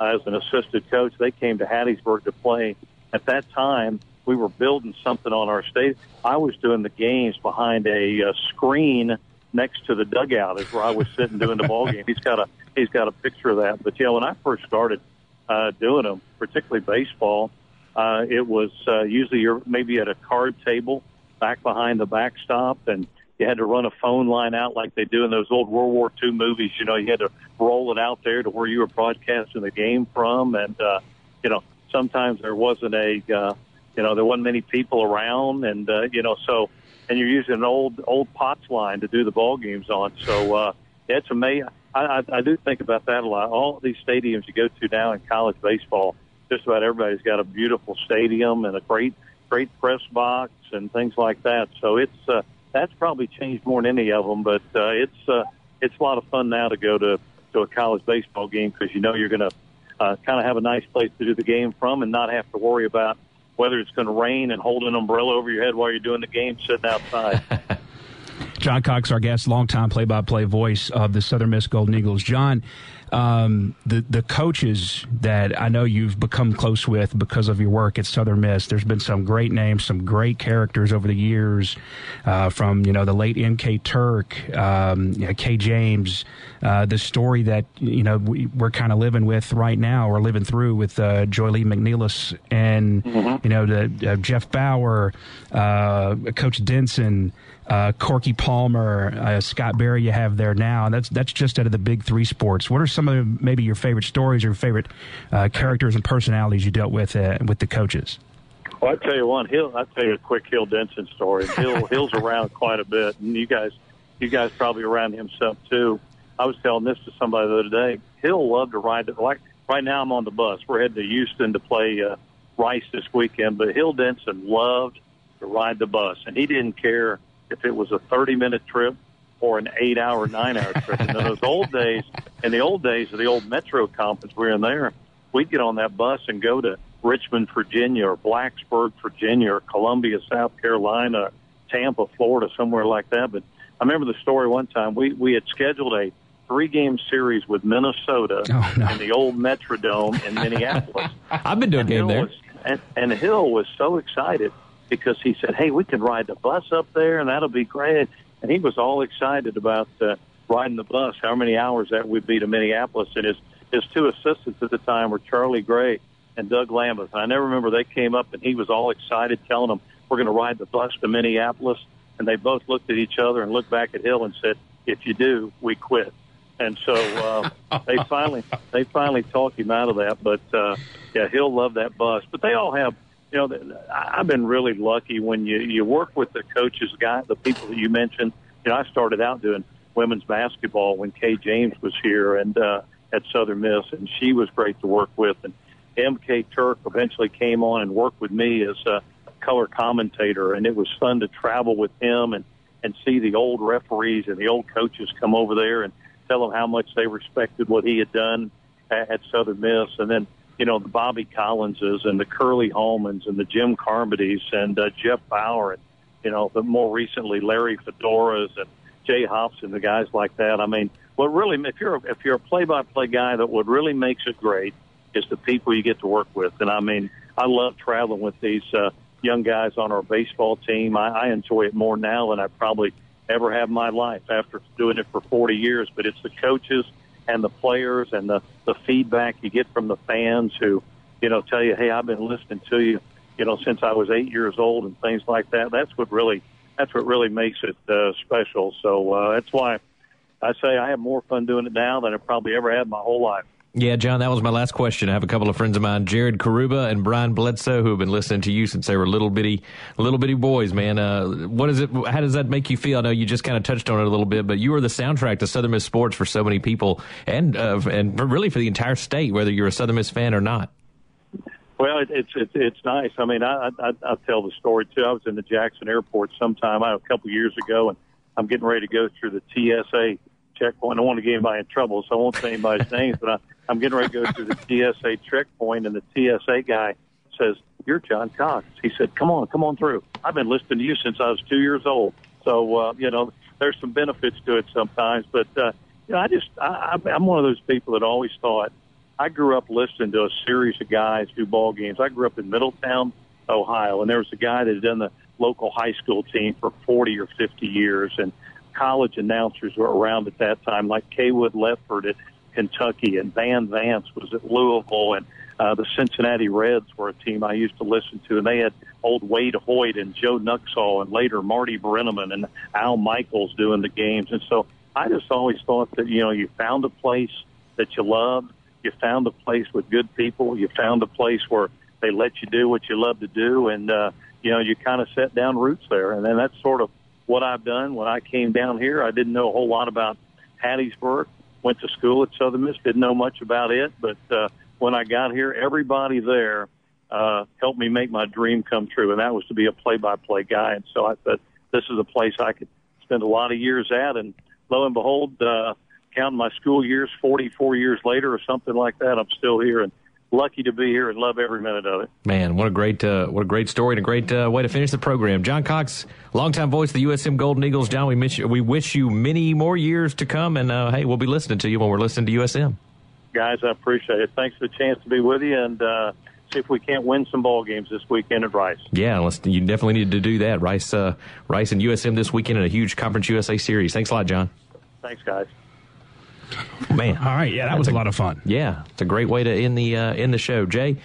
uh, as an assistant coach, they came to Hattiesburg to play. At that time, we were building something on our state. I was doing the games behind a uh, screen next to the dugout, is where I was sitting doing the ball game. He's got a he's got a picture of that. But yeah, when I first started uh, doing them, particularly baseball. Uh, it was uh, usually you're maybe at a card table back behind the backstop, and you had to run a phone line out like they do in those old World War II movies. You know, you had to roll it out there to where you were broadcasting the game from, and uh, you know, sometimes there wasn't a, uh, you know, there wasn't many people around, and uh, you know, so and you're using an old old POTS line to do the ball games on. So uh, it's amazing. I, I, I do think about that a lot. All these stadiums you go to now in college baseball just about everybody's got a beautiful stadium and a great great press box and things like that. So it's uh, that's probably changed more than any of them. But uh, it's uh, it's a lot of fun now to go to to a college baseball game because you know you're going to uh, kind of have a nice place to do the game from and not have to worry about whether it's going to rain and hold an umbrella over your head while you're doing the game sitting outside. John Cox, our guest, longtime play-by-play voice of the Southern Miss Golden Eagles. John, um, the the coaches that I know you've become close with because of your work at Southern Miss. There's been some great names, some great characters over the years, uh, from you know the late M.K. Turk, um, you know, Kay James, uh, the story that you know we, are kind of living with right now, or living through with uh, Joye Lee-McNelis, and mm-hmm. you know the uh, Jeff Bower, uh, Coach Denson uh, Corky Palmer, uh, Scott Berry you have there now. And that's that's just out of the big three sports. What are some of maybe your favorite stories or favorite uh, characters and personalities you dealt with uh, with the coaches? Well, I tell you one, Hill. I tell you a quick Hill Denson story. Hill Hill's around quite a bit, and you guys, you guys probably around himself too. I was telling this to somebody the other day. Hill loved to ride. The, like right now, I'm on the bus. We're heading to Houston to play uh, Rice this weekend, but Hill Denson loved to ride the bus, and he didn't care if it was a 30 minute trip or an eight hour, nine hour trip. And in those old days, in the old days of the old Metro conference, we were in there, we'd get on that bus and go to Richmond, Virginia, or Blacksburg, Virginia, or Columbia, South Carolina, Tampa, Florida, somewhere like that. But I remember the story one time. We we had scheduled a three game series with Minnesota oh, no. in the old Metrodome in Minneapolis. I've been doing game there. Was, and, and Hill was so excited because he said, "Hey, we can ride the bus up there, and that'll be great." And he was all excited about uh, riding the bus. How many hours that would be to Minneapolis? And his his two assistants at the time were Charlie Gray and Doug Lambeth. And I never remember they came up and he was all excited, telling them, "We're going to ride the bus to Minneapolis." And they both looked at each other and looked back at Hill and said, "If you do, we quit." And so uh, they finally they finally talked him out of that. But uh, yeah, Hill loved that bus. But they all have you know, I've been really lucky when you you work with the coaches, guy, the people that you mentioned. You know, I started out doing women's basketball when Kay James was here and uh, at Southern Miss, and she was great to work with. And M.K. Turk eventually came on and worked with me as a color commentator, and it was fun to travel with him and and see the old referees and the old coaches come over there and tell them how much they respected what he had done at, at Southern Miss, and then you know, the Bobby Collinses and the Curley Hallmans and the Jim Carmodys and uh, Jeff Bower and, you know, the more recently Larry Fedoras and Jay Hopson, the guys like that. I mean, what really, if you're, if you're a play-by-play guy, that what really makes it great is the people you get to work with. And I mean, I love traveling with these, uh, young guys on our baseball team. I, I enjoy it more now than I probably ever have in my life after doing it for 40 years, but it's the coaches – and the players and the, the feedback you get from the fans who, you know, tell you, hey, I've been listening to you, you know, since I was eight years old and things like that. That's what really that's what really makes it uh, special. So uh, that's why I say I have more fun doing it now than I probably ever had my whole life. Yeah, John, that was my last question. I have a couple of friends of mine, Jared Karuba and Brian Bledsoe, who have been listening to you since they were little bitty, little bitty boys. Man, uh, what is it? How does that make you feel? I know you just kind of touched on it a little bit, but you are the soundtrack to Southern Miss sports for so many people, and uh, and really for the entire state, whether you're a Southern Miss fan or not. Well, it, it's it's it's nice. I mean, I, I I tell the story too. I was in the Jackson Airport sometime a couple years ago, and I'm getting ready to go through the TSA checkpoint. I don't want to get anybody in trouble, so I won't say anybody's names, but I, I'm getting ready to go through the TSA checkpoint, and the TSA guy says, "You're John Cox." He said, "Come on, come on through. I've been listening to you since I was two years old." So uh, you know, there's some benefits to it sometimes, but uh, you know, I just I, I'm one of those people that always thought I grew up listening to a series of guys do ball games. I grew up in Middletown, Ohio, and there was a guy that had done the local high school team for 40 or 50 years, and college announcers were around at that time, like Cawood Ledford at Kentucky, and Van Vance was at Louisville, and uh, the Cincinnati Reds were a team I used to listen to, and they had old Waite Hoyt and Joe Nuxhall, and later Marty Brennaman and Al Michaels doing the games. And so I just always thought that you know you found a place that you loved, you found a place with good people, you found a place where they let you do what you love to do, and uh, you know you kind of set down roots there, and then that's sort of what I've done. When I came down here, I didn't know a whole lot about Hattiesburg. Went to school at Southern Miss, didn't know much about it, but uh, when I got here, everybody there uh, helped me make my dream come true, and that was to be a play-by-play guy. And so I thought this is a place I could spend a lot of years at, and lo and behold, uh, counting my school years, 44 years later or something like that, I'm still here and lucky to be here and love every minute of it. Man, what a great uh, what a great story and a great uh, way to finish the program. John Cox, longtime voice of the USM Golden Eagles. John, we miss you, we wish you many more years to come, and uh, hey, we'll be listening to you when we're listening to USM. Guys, I appreciate it. Thanks for the chance to be with you, and uh, see if we can't win some ball games this weekend at Rice. Yeah, you definitely need to do that. Rice, uh, Rice, and USM this weekend in a huge Conference USA series. Thanks a lot, John. Thanks, guys. Man, all right, yeah, that was a, a, lot of fun. Yeah, it's a great way to end the uh, end the show, Jay.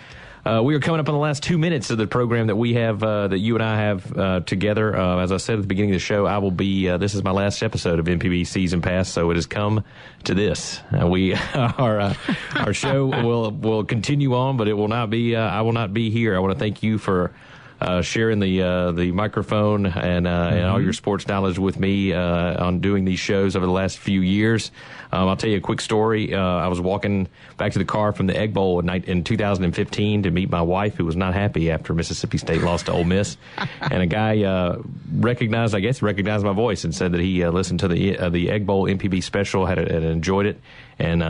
Uh, we are coming up on the last two minutes of the program that we have, uh, that you and I have uh, together. Uh, as I said at the beginning of the show, I will be. Uh, this is my last episode of MPB Season Pass, so it has come to this. Uh, we our our show will will continue on, but it will not be. I will not be here. I want to thank you for uh, sharing the uh, the microphone and, uh, mm-hmm. and all your sports knowledge with me uh, on doing these shows over the last few years. Um, I'll tell you a quick story. Uh, I was walking back to the car from the Egg Bowl in, in 2015 to meet my wife, who was not happy after Mississippi State lost to Ole Miss. and a guy uh, recognized, I guess, recognized my voice and said that he listened to the the Egg Bowl MPB special, had, had enjoyed it, and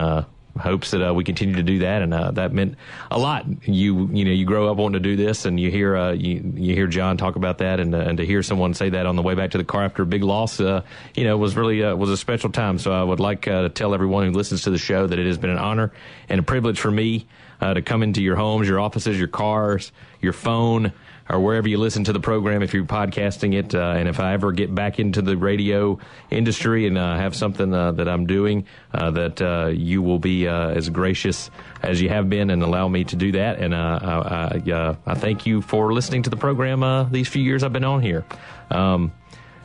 hopes that uh, we continue to do that, and uh, that meant a lot. You you know you grow up wanting to do this, and you hear uh, you you hear John talk about that, and uh, and to hear someone say that on the way back to the car after a big loss, uh, you know, was really uh, was a special time. So I would like to tell everyone who listens to the show that it has been an honor and a privilege for me to come into your homes, your offices, your cars, your phone or wherever you listen to the program if you're podcasting it. Uh, and if I ever get back into the radio industry and uh, have something uh, that I'm doing, uh, that uh, you will be uh, as gracious as you have been and allow me to do that. And I, I, I, thank you for listening to the program these few years I've been on here. Um,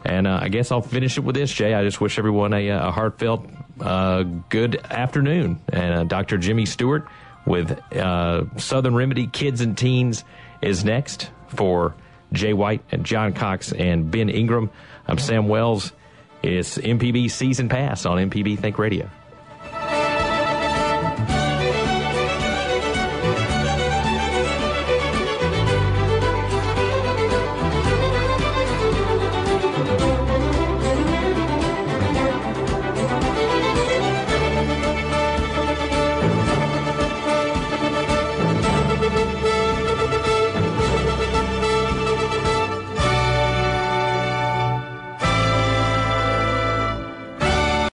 and I guess I'll finish it with this, Jay. I just wish everyone a, a heartfelt good afternoon. And Dr. Jimmy Stewart with Southern Remedy Kids and Teens is next for Jay White and John Cox and Ben Ingram. I'm Sam Wells. It's MPB Season Pass on MPB Think Radio.